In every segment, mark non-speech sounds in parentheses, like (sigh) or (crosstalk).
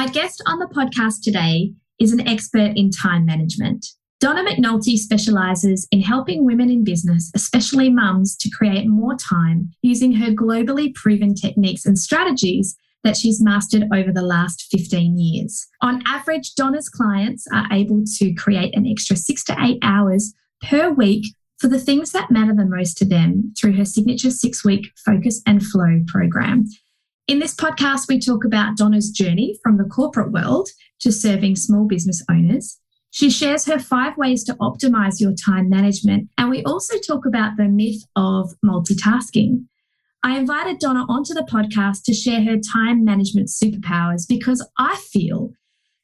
My guest on the podcast today is an expert in time management. Donna McNulty specializes in helping women in business, especially mums, to create more time using her globally proven techniques and strategies that she's mastered over the last 15 years. On average, Donna's clients are able to create an extra six to eight hours per week for the things that matter the most to them through her signature six week focus and flow program. In this podcast, we talk about Donna's journey from the corporate world to serving small business owners. She shares her five ways to optimize your time management. And we also talk about the myth of multitasking. I invited Donna onto the podcast to share her time management superpowers because I feel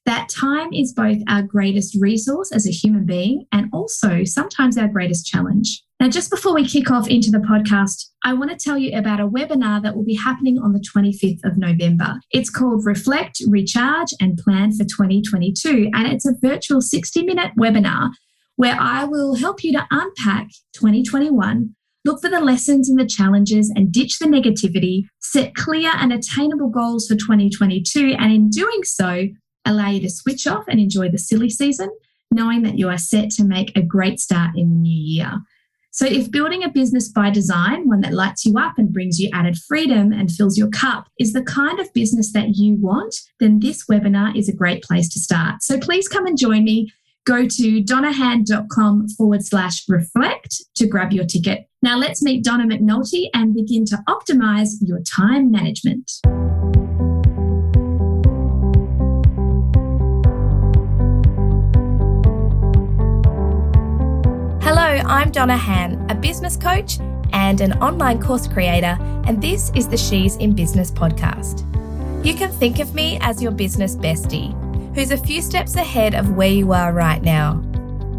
that time is both our greatest resource as a human being and also sometimes our greatest challenge. Now, just before we kick off into the podcast, I want to tell you about a webinar that will be happening on the 25th of November. It's called Reflect, Recharge, and Plan for 2022. And it's a virtual 60 minute webinar where I will help you to unpack 2021 Look for the lessons and the challenges and ditch the negativity. Set clear and attainable goals for 2022. And in doing so, allow you to switch off and enjoy the silly season, knowing that you are set to make a great start in the new year. So, if building a business by design, one that lights you up and brings you added freedom and fills your cup, is the kind of business that you want, then this webinar is a great place to start. So, please come and join me go to donnahan.com forward slash reflect to grab your ticket. Now let's meet Donna McNulty and begin to optimize your time management. I'm Donna Han, a business coach and an online course creator, and this is the She's in Business podcast. You can think of me as your business bestie who's a few steps ahead of where you are right now.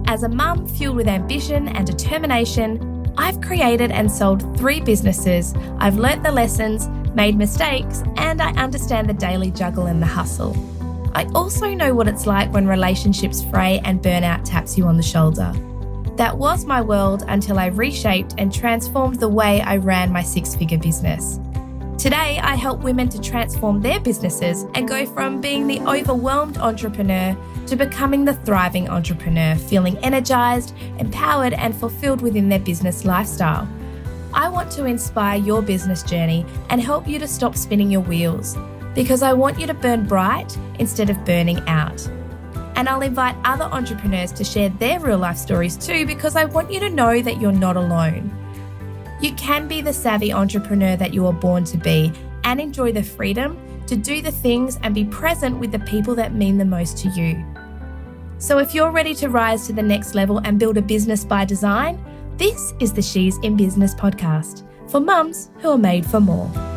As a mum fueled with ambition and determination, I've created and sold three businesses. I've learnt the lessons, made mistakes, and I understand the daily juggle and the hustle. I also know what it's like when relationships fray and burnout taps you on the shoulder. That was my world until I reshaped and transformed the way I ran my six figure business. Today, I help women to transform their businesses and go from being the overwhelmed entrepreneur to becoming the thriving entrepreneur, feeling energized, empowered, and fulfilled within their business lifestyle. I want to inspire your business journey and help you to stop spinning your wheels because I want you to burn bright instead of burning out. And I'll invite other entrepreneurs to share their real life stories too because I want you to know that you're not alone. You can be the savvy entrepreneur that you were born to be and enjoy the freedom to do the things and be present with the people that mean the most to you. So, if you're ready to rise to the next level and build a business by design, this is the She's in Business podcast for mums who are made for more.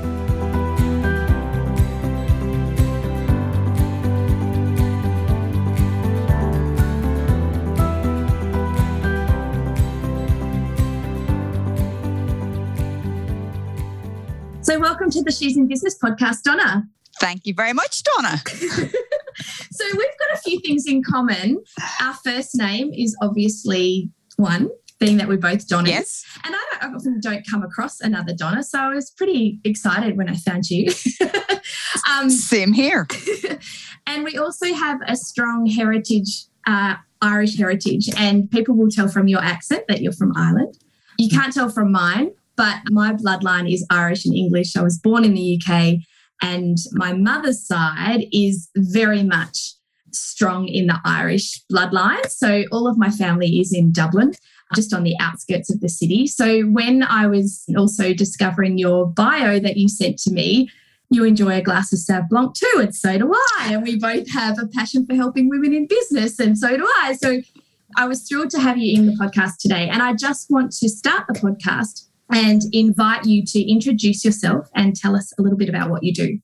So, welcome to the She's in Business podcast, Donna. Thank you very much, Donna. (laughs) so, we've got a few things in common. Our first name is obviously one, being that we're both Donna. Yes. And I, don't, I often don't come across another Donna. So, I was pretty excited when I found you. (laughs) um, Same here. (laughs) and we also have a strong heritage, uh, Irish heritage, and people will tell from your accent that you're from Ireland. You can't tell from mine, but my bloodline is Irish and English. I was born in the UK, and my mother's side is very much strong in the Irish bloodline. So all of my family is in Dublin, just on the outskirts of the city. So when I was also discovering your bio that you sent to me, you enjoy a glass of Sauv Blanc too, and so do I. And we both have a passion for helping women in business, and so do I. So I was thrilled to have you in the podcast today. And I just want to start the podcast and invite you to introduce yourself and tell us a little bit about what you do.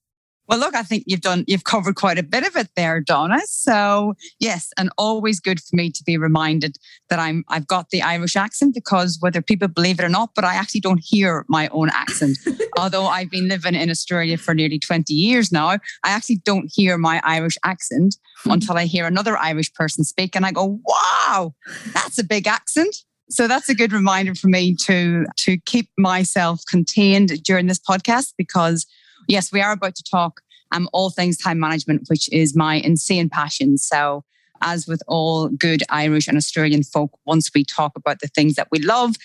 Well, look, I think you've done, you've covered quite a bit of it there, Donna. So yes, and always good for me to be reminded that I'm, I've got the Irish accent because whether people believe it or not, but I actually don't hear my own accent. (laughs) Although I've been living in Australia for nearly 20 years now, I actually don't hear my Irish accent (laughs) until I hear another Irish person speak and I go, wow, that's a big accent. So that's a good reminder for me to to keep myself contained during this podcast because yes, we are about to talk um, all things time management, which is my insane passion. So, as with all good Irish and Australian folk, once we talk about the things that we love,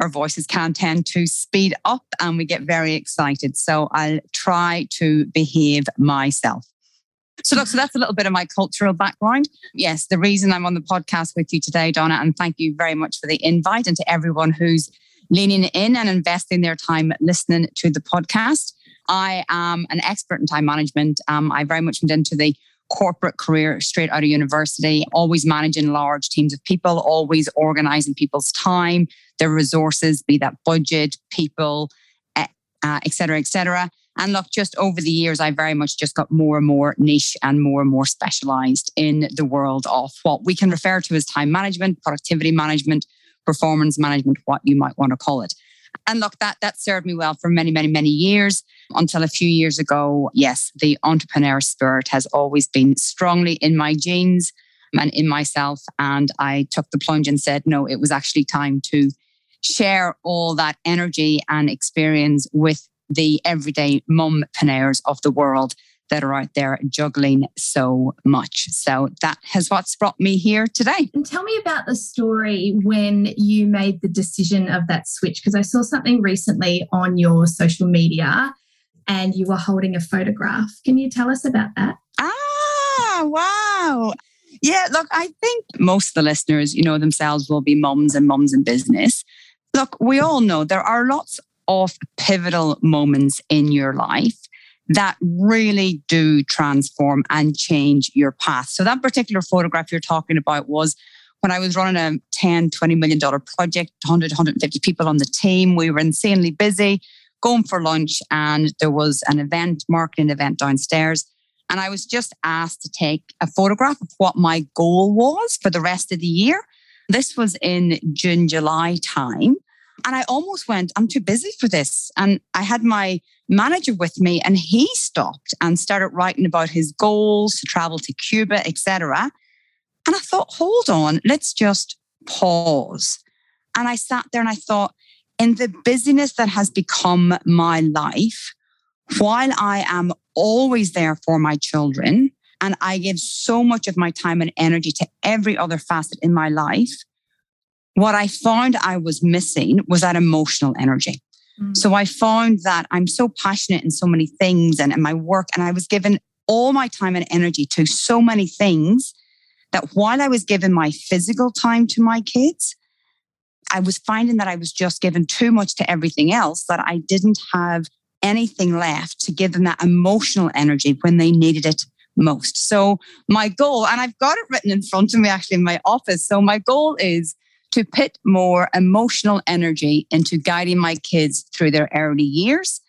our voices can tend to speed up and we get very excited. So, I'll try to behave myself. So, look, so that's a little bit of my cultural background. Yes, the reason I'm on the podcast with you today, Donna, and thank you very much for the invite and to everyone who's leaning in and investing their time listening to the podcast. I am an expert in time management. Um, I very much went into the corporate career straight out of university, always managing large teams of people, always organizing people's time, their resources, be that budget, people, uh, et cetera, et cetera. And look, just over the years, I very much just got more and more niche and more and more specialized in the world of what we can refer to as time management, productivity management, performance management, what you might want to call it. And look, that that served me well for many, many, many years until a few years ago. Yes, the entrepreneur spirit has always been strongly in my genes and in myself. And I took the plunge and said, no, it was actually time to share all that energy and experience with the everyday mumpreneurs of the world that are out there juggling so much. So that has what's brought me here today. And tell me about the story when you made the decision of that switch, because I saw something recently on your social media and you were holding a photograph. Can you tell us about that? Ah, wow. Yeah, look, I think most of the listeners, you know, themselves will be moms and moms in business. Look, we all know there are lots of pivotal moments in your life that really do transform and change your path. So that particular photograph you're talking about was when I was running a 10, 20 million dollar project, 100, 150 people on the team. We were insanely busy going for lunch and there was an event, marketing event downstairs. And I was just asked to take a photograph of what my goal was for the rest of the year. This was in June, July time. And I almost went, I'm too busy for this. And I had my manager with me and he stopped and started writing about his goals to travel to Cuba, etc. And I thought, hold on, let's just pause. And I sat there and I thought, in the busyness that has become my life, while I am always there for my children and I give so much of my time and energy to every other facet in my life, what I found I was missing was that emotional energy. Mm. So I found that I'm so passionate in so many things and in my work, and I was given all my time and energy to so many things that while I was giving my physical time to my kids, I was finding that I was just giving too much to everything else, that I didn't have anything left to give them that emotional energy when they needed it most. So, my goal, and I've got it written in front of me actually in my office. So, my goal is to put more emotional energy into guiding my kids through their early years.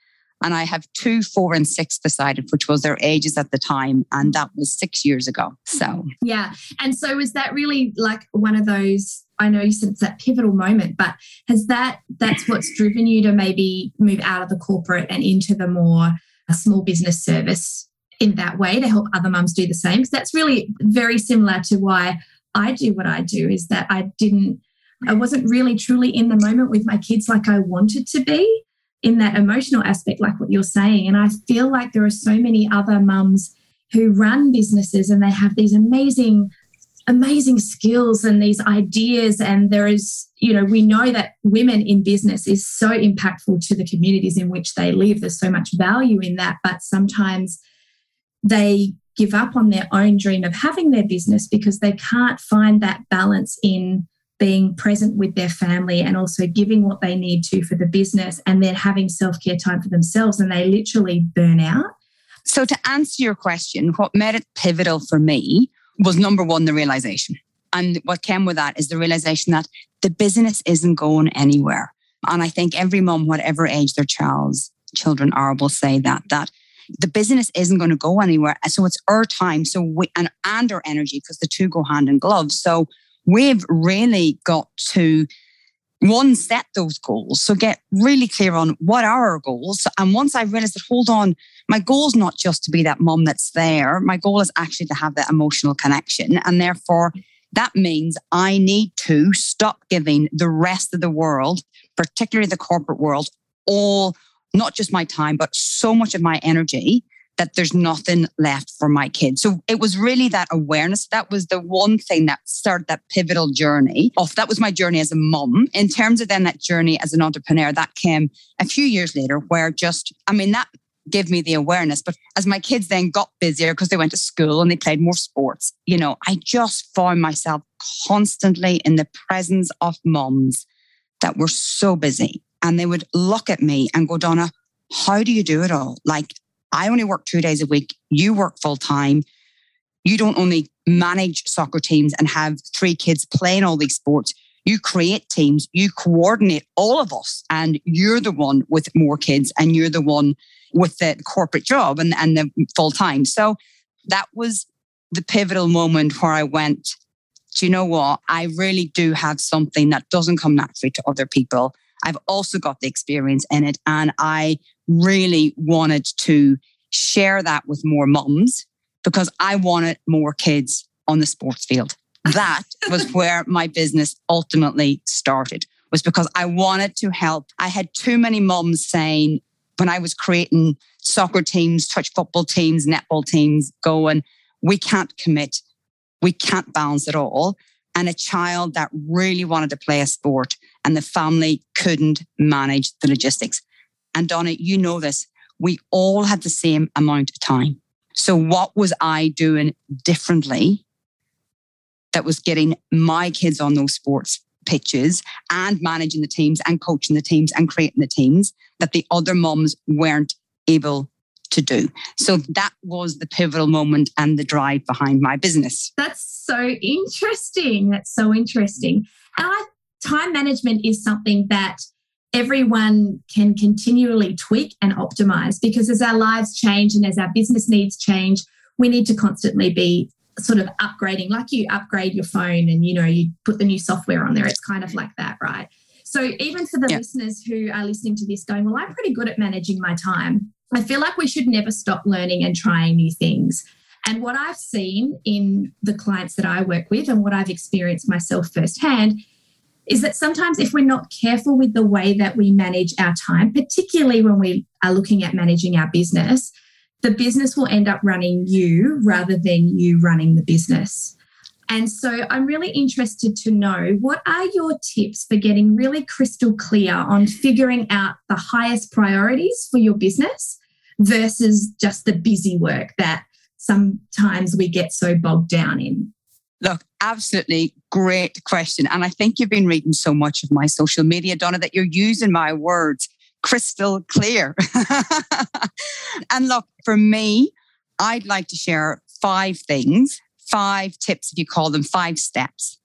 And I have two, four, and six beside it, which was their ages at the time. And that was six years ago. So, mm-hmm. yeah. And so, was that really like one of those? I know you said it's that pivotal moment, but has that, that's what's driven you to maybe move out of the corporate and into the more uh, small business service in that way to help other mums do the same? Because that's really very similar to why I do what I do, is that I didn't I wasn't really truly in the moment with my kids like I wanted to be in that emotional aspect, like what you're saying. And I feel like there are so many other mums who run businesses and they have these amazing, amazing skills and these ideas. And there is, you know, we know that women in business is so impactful to the communities in which they live. There's so much value in that. But sometimes they give up on their own dream of having their business because they can't find that balance in being present with their family and also giving what they need to for the business and then having self care time for themselves. And they literally burn out. So, to answer your question, what made it pivotal for me was number one, the realization. And what came with that is the realization that the business isn't going anywhere. And I think every mom, whatever age their child's children are, will say that, that the business isn't going to go anywhere. So it's our time. So we, and, and our energy, because the two go hand in glove. So we've really got to one set those goals. So get really clear on what are our goals. And once i realized that hold on my goal is not just to be that mom that's there. My goal is actually to have that emotional connection. And therefore that means i need to stop giving the rest of the world particularly the corporate world all not just my time but so much of my energy that there's nothing left for my kids. So it was really that awareness. That was the one thing that started that pivotal journey off. that was my journey as a mom. In terms of then that journey as an entrepreneur, that came a few years later where just, I mean, that gave me the awareness. But as my kids then got busier because they went to school and they played more sports, you know, I just found myself constantly in the presence of moms that were so busy. And they would look at me and go, Donna, how do you do it all? Like, I only work two days a week. You work full time. You don't only manage soccer teams and have three kids playing all these sports. You create teams, you coordinate all of us, and you're the one with more kids and you're the one with the corporate job and, and the full time. So that was the pivotal moment where I went, do you know what? I really do have something that doesn't come naturally to other people. I've also got the experience in it. And I really wanted to share that with more mums because I wanted more kids on the sports field. That (laughs) was where my business ultimately started, was because I wanted to help. I had too many mums saying, when I was creating soccer teams, touch football teams, netball teams, going, we can't commit, we can't balance it all. And a child that really wanted to play a sport and the family couldn't manage the logistics. And Donna, you know this. We all had the same amount of time. So, what was I doing differently that was getting my kids on those sports pitches and managing the teams and coaching the teams and creating the teams that the other moms weren't able to do. So that was the pivotal moment and the drive behind my business. That's so interesting. That's so interesting. And I, time management is something that everyone can continually tweak and optimize because as our lives change and as our business needs change, we need to constantly be sort of upgrading. Like you upgrade your phone and you know you put the new software on there. It's kind of like that right? So even for the yeah. listeners who are listening to this going well i'm pretty good at managing my time. I feel like we should never stop learning and trying new things. And what i've seen in the clients that i work with and what i've experienced myself firsthand is that sometimes if we're not careful with the way that we manage our time, particularly when we are looking at managing our business, the business will end up running you rather than you running the business. And so I'm really interested to know what are your tips for getting really crystal clear on figuring out the highest priorities for your business versus just the busy work that sometimes we get so bogged down in? Look, absolutely great question. And I think you've been reading so much of my social media, Donna, that you're using my words crystal clear. (laughs) and look, for me, I'd like to share five things, five tips, if you call them five steps,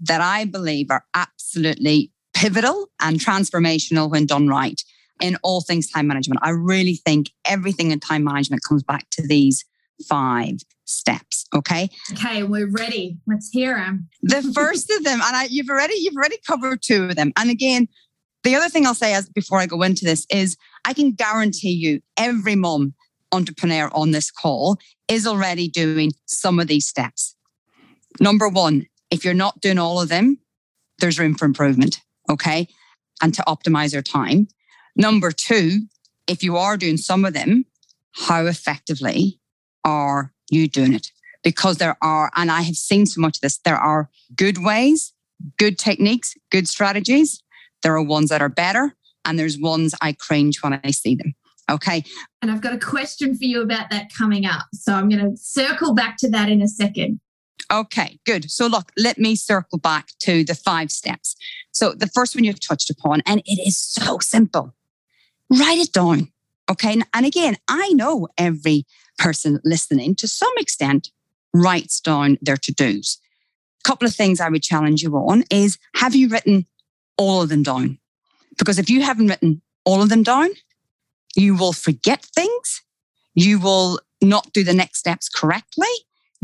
that I believe are absolutely pivotal and transformational when done right in all things time management. I really think everything in time management comes back to these five steps. Okay. Okay, we're ready. Let's hear them. the first of them, and I, you've already you've already covered two of them. And again, the other thing I'll say as before I go into this is I can guarantee you every mom entrepreneur on this call is already doing some of these steps. Number one, if you're not doing all of them, there's room for improvement. Okay. And to optimize your time. Number two, if you are doing some of them, how effectively are you doing it? Because there are, and I have seen so much of this, there are good ways, good techniques, good strategies. There are ones that are better, and there's ones I cringe when I see them. Okay. And I've got a question for you about that coming up. So I'm going to circle back to that in a second. Okay, good. So, look, let me circle back to the five steps. So, the first one you've touched upon, and it is so simple write it down. Okay. And again, I know every person listening to some extent writes down their to dos. A couple of things I would challenge you on is have you written all of them down? Because if you haven't written all of them down, you will forget things. You will not do the next steps correctly.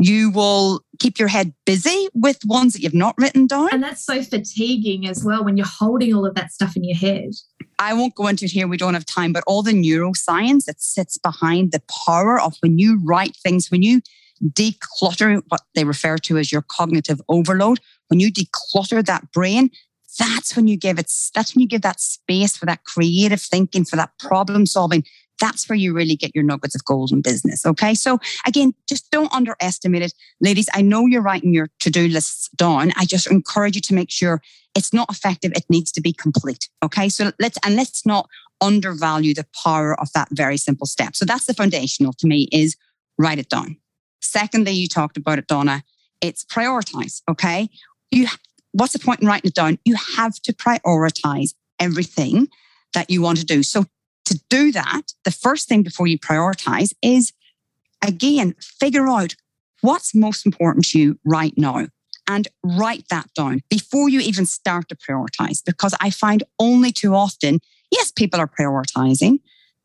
You will keep your head busy with ones that you've not written down. And that's so fatiguing as well when you're holding all of that stuff in your head. I won't go into it here, we don't have time, but all the neuroscience that sits behind the power of when you write things, when you declutter what they refer to as your cognitive overload, when you declutter that brain, that's when you give it, that's when you give that space for that creative thinking, for that problem solving. That's where you really get your nuggets of gold in business. Okay. So again, just don't underestimate it. Ladies, I know you're writing your to-do lists down. I just encourage you to make sure it's not effective. It needs to be complete. Okay. So let's, and let's not undervalue the power of that very simple step. So that's the foundational to me is write it down. Secondly, you talked about it, Donna. It's prioritize. Okay. You, what's the point in writing it down? You have to prioritize everything that you want to do. So to do that, the first thing before you prioritize is again, figure out what's most important to you right now and write that down before you even start to prioritize. Because I find only too often, yes, people are prioritizing.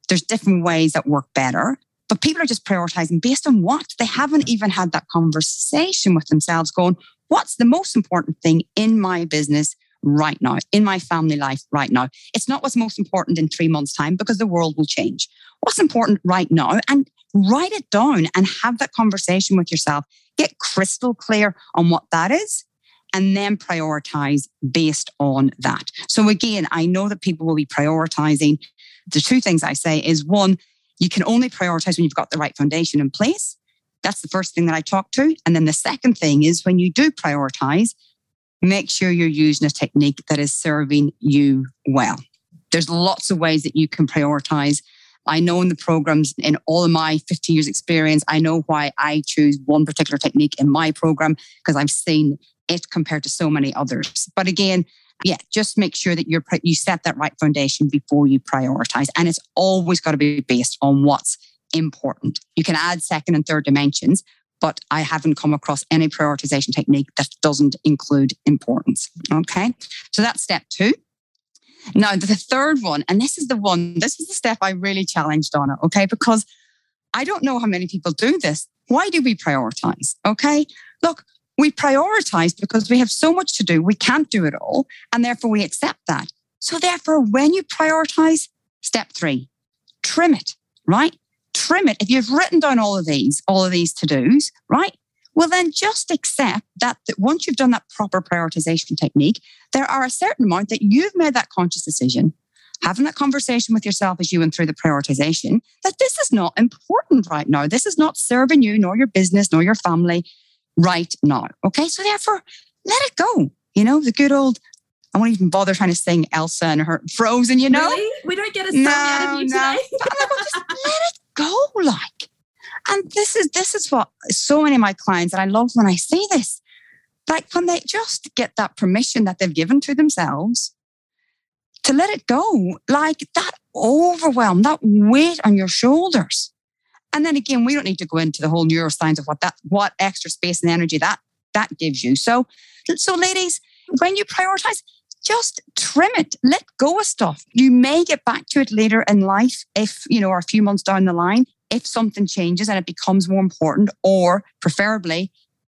There's different ways that work better, but people are just prioritizing based on what? They haven't even had that conversation with themselves going, what's the most important thing in my business right now, in my family life right now. It's not what's most important in three months' time because the world will change. What's important right now? And write it down and have that conversation with yourself. Get crystal clear on what that is and then prioritize based on that. So again, I know that people will be prioritizing. The two things I say is one, you can only prioritize when you've got the right foundation in place. That's the first thing that I talk to. And then the second thing is when you do prioritize, make sure you're using a technique that is serving you well. There's lots of ways that you can prioritize. I know in the programs, in all of my 15 years experience, I know why I choose one particular technique in my program because I've seen it compared to so many others. But again, yeah, just make sure that you're you set that right foundation before you prioritize, and it's always got to be based on what's important. You can add second and third dimensions, but I haven't come across any prioritization technique that doesn't include importance. Okay. So that's step two. Now, the third one, and this is the one, this is the step I really challenged on it. Okay. Because I don't know how many people do this. Why do we prioritize? Okay. Look, we prioritize because we have so much to do. We can't do it all. And therefore we accept that. So therefore, when you prioritize, step three, trim it, right? Trim it. If you've written down all of these, all of these to dos, right? Well, then just accept that, that once you've done that proper prioritization technique, there are a certain amount that you've made that conscious decision, having that conversation with yourself as you went through the prioritization, that this is not important right now. This is not serving you, nor your business, nor your family right now. Okay. So therefore, let it go. You know, the good old I won't even bother trying to sing Elsa and her Frozen, you know? Really? We don't get a song no, out of you no. today. just let it go like? And this is this is what so many of my clients, and I love when I see this, like when they just get that permission that they've given to themselves to let it go, like that overwhelm, that weight on your shoulders. And then again, we don't need to go into the whole neuroscience of what that what extra space and energy that that gives you. So, so ladies, when you prioritize, just trim it, let go of stuff. You may get back to it later in life if, you know, or a few months down the line, if something changes and it becomes more important, or preferably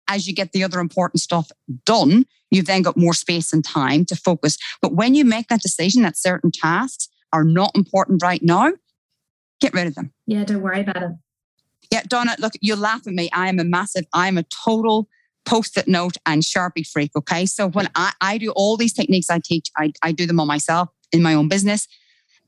as you get the other important stuff done, you've then got more space and time to focus. But when you make that decision that certain tasks are not important right now, get rid of them. Yeah, don't worry about it. Yeah, Donna, look, you laugh at me. I am a massive, I am a total post-it note and Sharpie freak. Okay. So when I, I do all these techniques I teach, I, I do them on myself in my own business.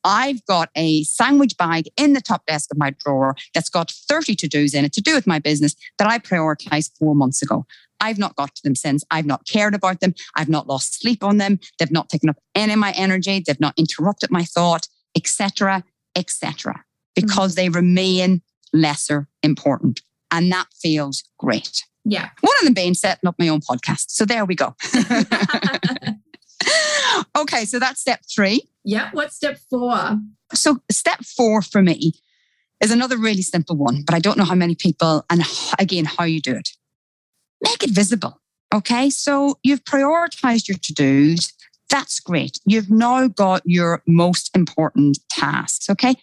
I've got a sandwich bag in the top desk of my drawer that's got 30 to dos in it to do with my business that I prioritized four months ago. I've not got to them since. I've not cared about them. I've not lost sleep on them. They've not taken up any of my energy. They've not interrupted my thought, etc., etc., because mm-hmm. they remain lesser important. And that feels great. Yeah. One of them being setting up my own podcast. So there we go. (laughs) okay, so that's step three. Yeah. What's step four? So step four for me is another really simple one, but I don't know how many people and again how you do it. Make it visible. Okay. So you've prioritized your to-dos. That's great. You've now got your most important tasks. Okay.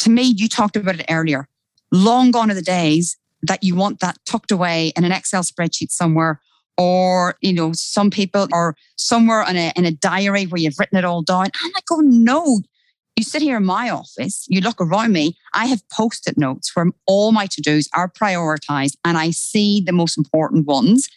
To me, you talked about it earlier. Long gone are the days that you want that tucked away in an Excel spreadsheet somewhere, or you know, some people are somewhere in a in a diary where you've written it all down. I'm like, oh no. You sit here in my office, you look around me, I have post-it notes where all my to-dos are prioritized and I see the most important ones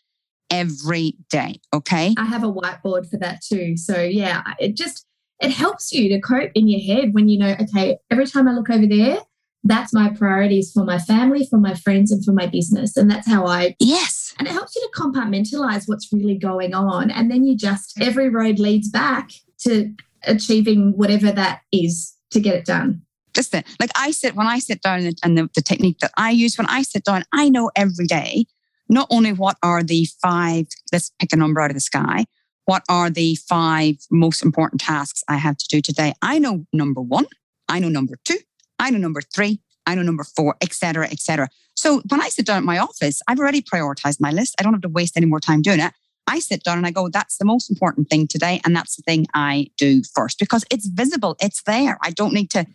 every day. Okay. I have a whiteboard for that too. So yeah, it just it helps you to cope in your head when you know, okay, every time I look over there, that's my priorities for my family, for my friends, and for my business. And that's how I. Yes. And it helps you to compartmentalize what's really going on. And then you just, every road leads back to achieving whatever that is to get it done. Just it. Like I sit, when I sit down and the, the technique that I use, when I sit down, I know every day not only what are the five, let's pick a number out of the sky, what are the five most important tasks I have to do today? I know number one, I know number two, I know number three, I know number four, etc., etc. So when I sit down at my office, I've already prioritized my list. I don't have to waste any more time doing it. I sit down and I go, that's the most important thing today. And that's the thing I do first because it's visible, it's there. I don't need to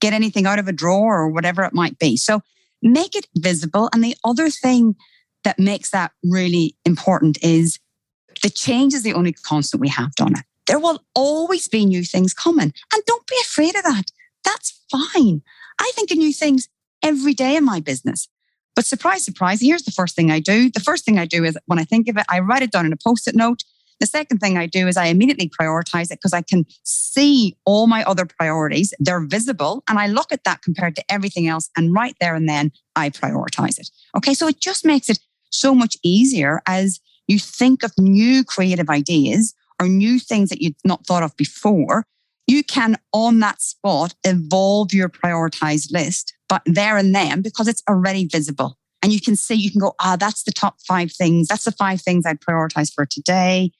get anything out of a drawer or whatever it might be. So make it visible. And the other thing that makes that really important is the change is the only constant we have, Donna. There will always be new things coming. And don't be afraid of that. That's fine. I think of new things every day in my business. But surprise, surprise, here's the first thing I do. The first thing I do is when I think of it, I write it down in a post it note. The second thing I do is I immediately prioritize it because I can see all my other priorities. They're visible and I look at that compared to everything else. And right there and then I prioritize it. Okay. So it just makes it so much easier as you think of new creative ideas or new things that you'd not thought of before. You can, on that spot, evolve your prioritized list, but there and then because it's already visible. And you can see, you can go, ah, that's the top five things. That's the five things I'd prioritize for today.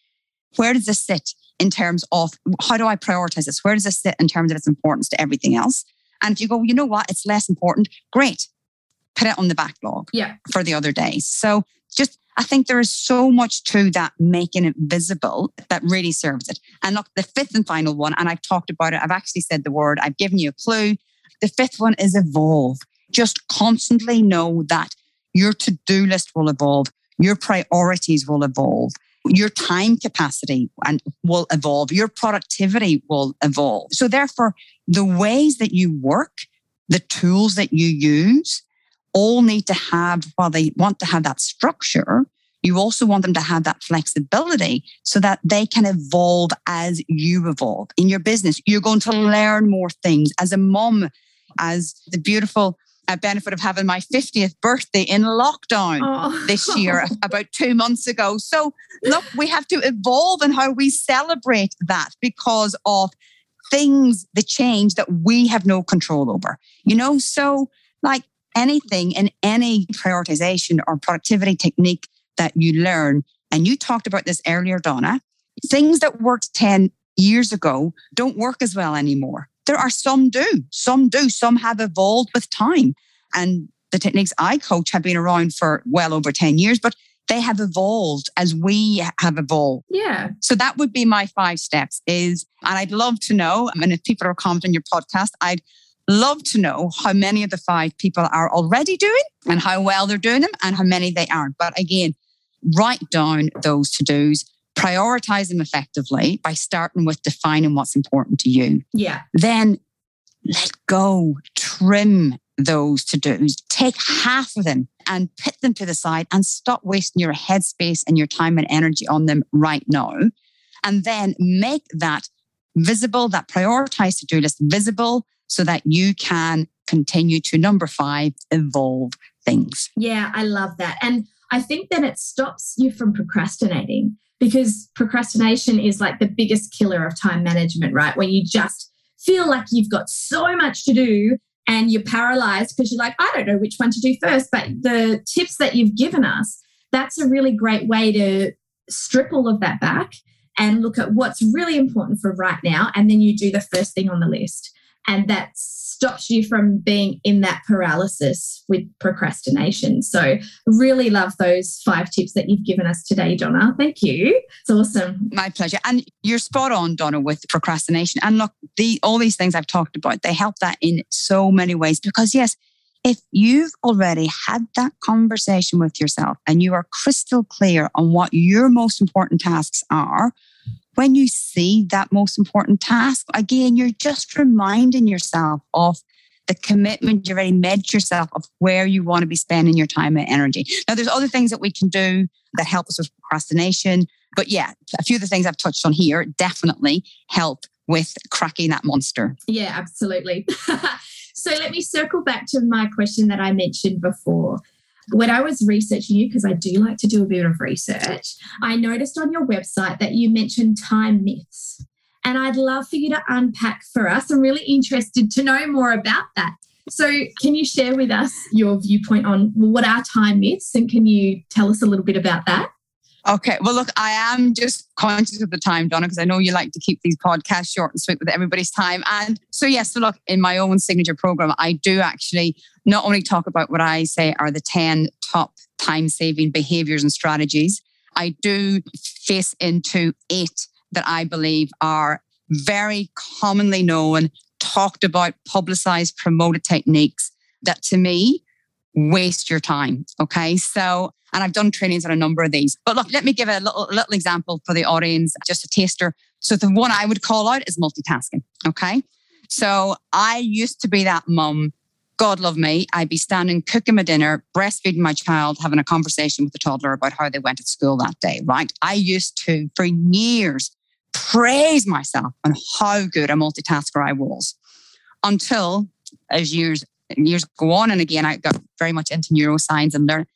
Where does this sit in terms of how do I prioritize this? Where does this sit in terms of its importance to everything else? And if you go, you know what, it's less important, great put it on the backlog yeah. for the other days. So just I think there is so much to that making it visible that really serves it. And look, the fifth and final one, and I've talked about it, I've actually said the word, I've given you a clue. The fifth one is evolve. Just constantly know that your to do list will evolve, your priorities will evolve, your time capacity and will evolve, your productivity will evolve. So, therefore, the ways that you work, the tools that you use, all need to have, while they want to have that structure, you also want them to have that flexibility so that they can evolve as you evolve in your business. You're going to learn more things as a mom, as the beautiful uh, benefit of having my 50th birthday in lockdown oh. this year, (laughs) about two months ago. So, look, we have to evolve in how we celebrate that because of things, the change that we have no control over. You know, so like anything in any prioritization or productivity technique that you learn, and you talked about this earlier, Donna, things that worked 10 years ago don't work as well anymore. There are some do, some do, some have evolved with time. And the techniques I coach have been around for well over 10 years, but they have evolved as we have evolved. Yeah. So that would be my five steps is, and I'd love to know, I mean, if people are commenting your podcast, I'd love to know how many of the five people are already doing and how well they're doing them and how many they aren't. But again, write down those to dos, prioritize them effectively by starting with defining what's important to you. Yeah. Then let go, trim those to dos, take half of them and put them to the side and stop wasting your headspace and your time and energy on them right now. And then make that visible, that prioritized to do list visible so that you can continue to number five, evolve things. Yeah, I love that. And I think that it stops you from procrastinating because procrastination is like the biggest killer of time management, right? Where you just feel like you've got so much to do and you're paralyzed because you're like, I don't know which one to do first. But the tips that you've given us, that's a really great way to strip all of that back and look at what's really important for right now. And then you do the first thing on the list and that stops you from being in that paralysis with procrastination. So, really love those five tips that you've given us today, Donna. Thank you. It's awesome. My pleasure. And you're spot on, Donna, with procrastination. And look, the all these things I've talked about, they help that in so many ways because yes, if you've already had that conversation with yourself and you are crystal clear on what your most important tasks are, when you see that most important task, again, you're just reminding yourself of the commitment you've already made yourself of where you want to be spending your time and energy. Now, there's other things that we can do that help us with procrastination. But yeah, a few of the things I've touched on here definitely help with cracking that monster. Yeah, absolutely. (laughs) so let me circle back to my question that I mentioned before. When I was researching you, because I do like to do a bit of research, I noticed on your website that you mentioned time myths. And I'd love for you to unpack for us. I'm really interested to know more about that. So, can you share with us your viewpoint on what are time myths and can you tell us a little bit about that? Okay. Well, look, I am just conscious of the time, Donna, because I know you like to keep these podcasts short and sweet with everybody's time. And so, yes, so look, in my own signature program, I do actually not only talk about what I say are the 10 top time saving behaviors and strategies, I do face into eight that I believe are very commonly known, talked about, publicized, promoted techniques that to me waste your time. Okay. So, and I've done trainings on a number of these. But look, let me give a little, little example for the audience, just a taster. So the one I would call out is multitasking. Okay. So I used to be that mum. God love me. I'd be standing cooking my dinner, breastfeeding my child, having a conversation with the toddler about how they went to school that day, right? I used to, for years, praise myself on how good a multitasker I was until as years years go on and again I got very much into neuroscience and learn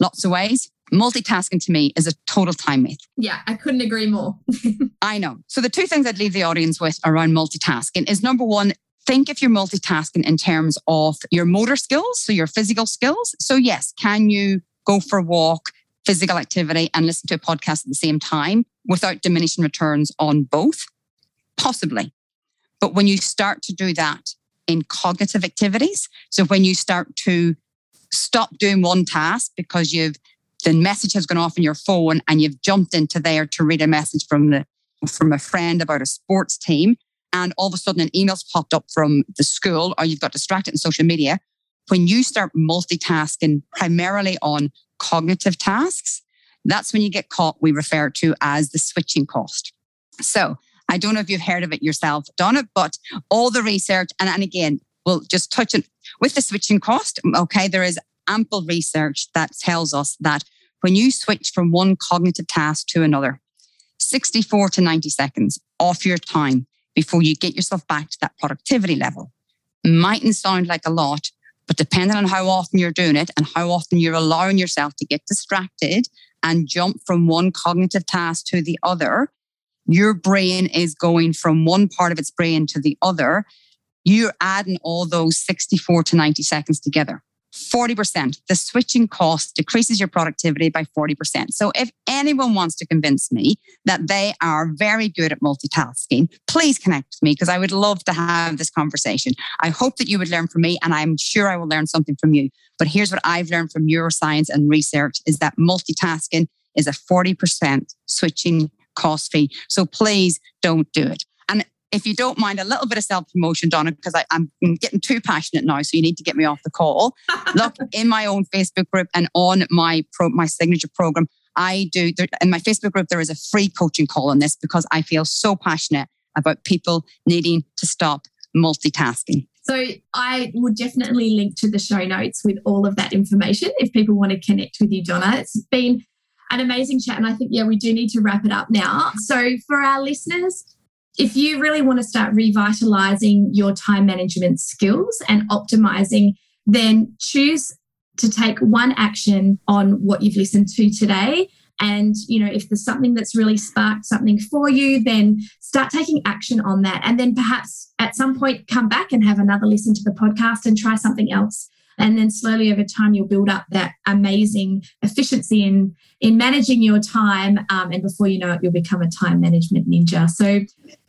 lots of ways. Multitasking to me is a total time myth. Yeah, I couldn't agree more. (laughs) I know. So the two things I'd leave the audience with around multitasking is number one, think if you're multitasking in terms of your motor skills, so your physical skills. So yes, can you go for a walk, physical activity and listen to a podcast at the same time without diminishing returns on both? Possibly. But when you start to do that in cognitive activities, so when you start to stop doing one task because you've the message has gone off on your phone and you've jumped into there to read a message from the from a friend about a sports team and all of a sudden an email's popped up from the school or you've got distracted in social media when you start multitasking primarily on cognitive tasks that's when you get caught we refer to as the switching cost. So i don't know if you've heard of it yourself donna but all the research and, and again we'll just touch it with the switching cost. Okay, there is ample research that tells us that when you switch from one cognitive task to another, 64 to 90 seconds off your time before you get yourself back to that productivity level. Mightn't sound like a lot, but depending on how often you're doing it and how often you're allowing yourself to get distracted and jump from one cognitive task to the other, your brain is going from one part of its brain to the other you're adding all those 64 to 90 seconds together. 40%. The switching cost decreases your productivity by 40%. So if anyone wants to convince me that they are very good at multitasking, please connect with me because I would love to have this conversation. I hope that you would learn from me and I'm sure I will learn something from you. But here's what I've learned from neuroscience and research is that multitasking is a 40% switching cost fee. So please don't do it And if you don't mind a little bit of self promotion, Donna, because I'm getting too passionate now, so you need to get me off the call. (laughs) Look, in my own Facebook group and on my pro, my signature program, I do there, in my Facebook group there is a free coaching call on this because I feel so passionate about people needing to stop multitasking. So I would definitely link to the show notes with all of that information if people want to connect with you, Donna. It's been an amazing chat, and I think yeah, we do need to wrap it up now. So for our listeners if you really want to start revitalizing your time management skills and optimizing, then choose to take one action on what you've listened to today. And, you know, if there's something that's really sparked something for you, then start taking action on that. And then perhaps at some point come back and have another listen to the podcast and try something else. And then slowly over time, you'll build up that amazing efficiency in, in managing your time. Um, and before you know it, you'll become a time management ninja. So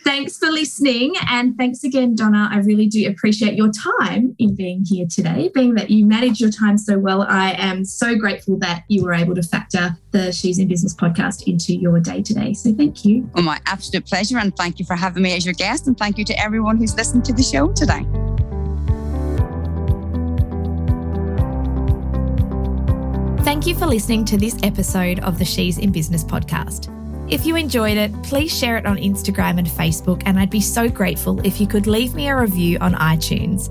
thanks for listening. And thanks again, Donna. I really do appreciate your time in being here today. Being that you manage your time so well, I am so grateful that you were able to factor the She's in Business podcast into your day today. So thank you. Well, my absolute pleasure. And thank you for having me as your guest. And thank you to everyone who's listened to the show today. Thank you for listening to this episode of the She's in Business podcast. If you enjoyed it, please share it on Instagram and Facebook, and I'd be so grateful if you could leave me a review on iTunes.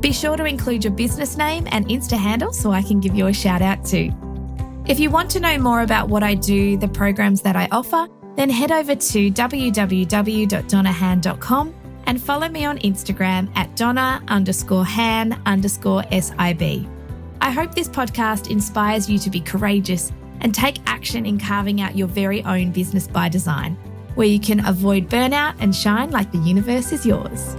Be sure to include your business name and Insta handle so I can give you a shout out too. If you want to know more about what I do, the programs that I offer, then head over to www.donnahan.com and follow me on Instagram at donna underscore han underscore SIB. I hope this podcast inspires you to be courageous and take action in carving out your very own business by design, where you can avoid burnout and shine like the universe is yours.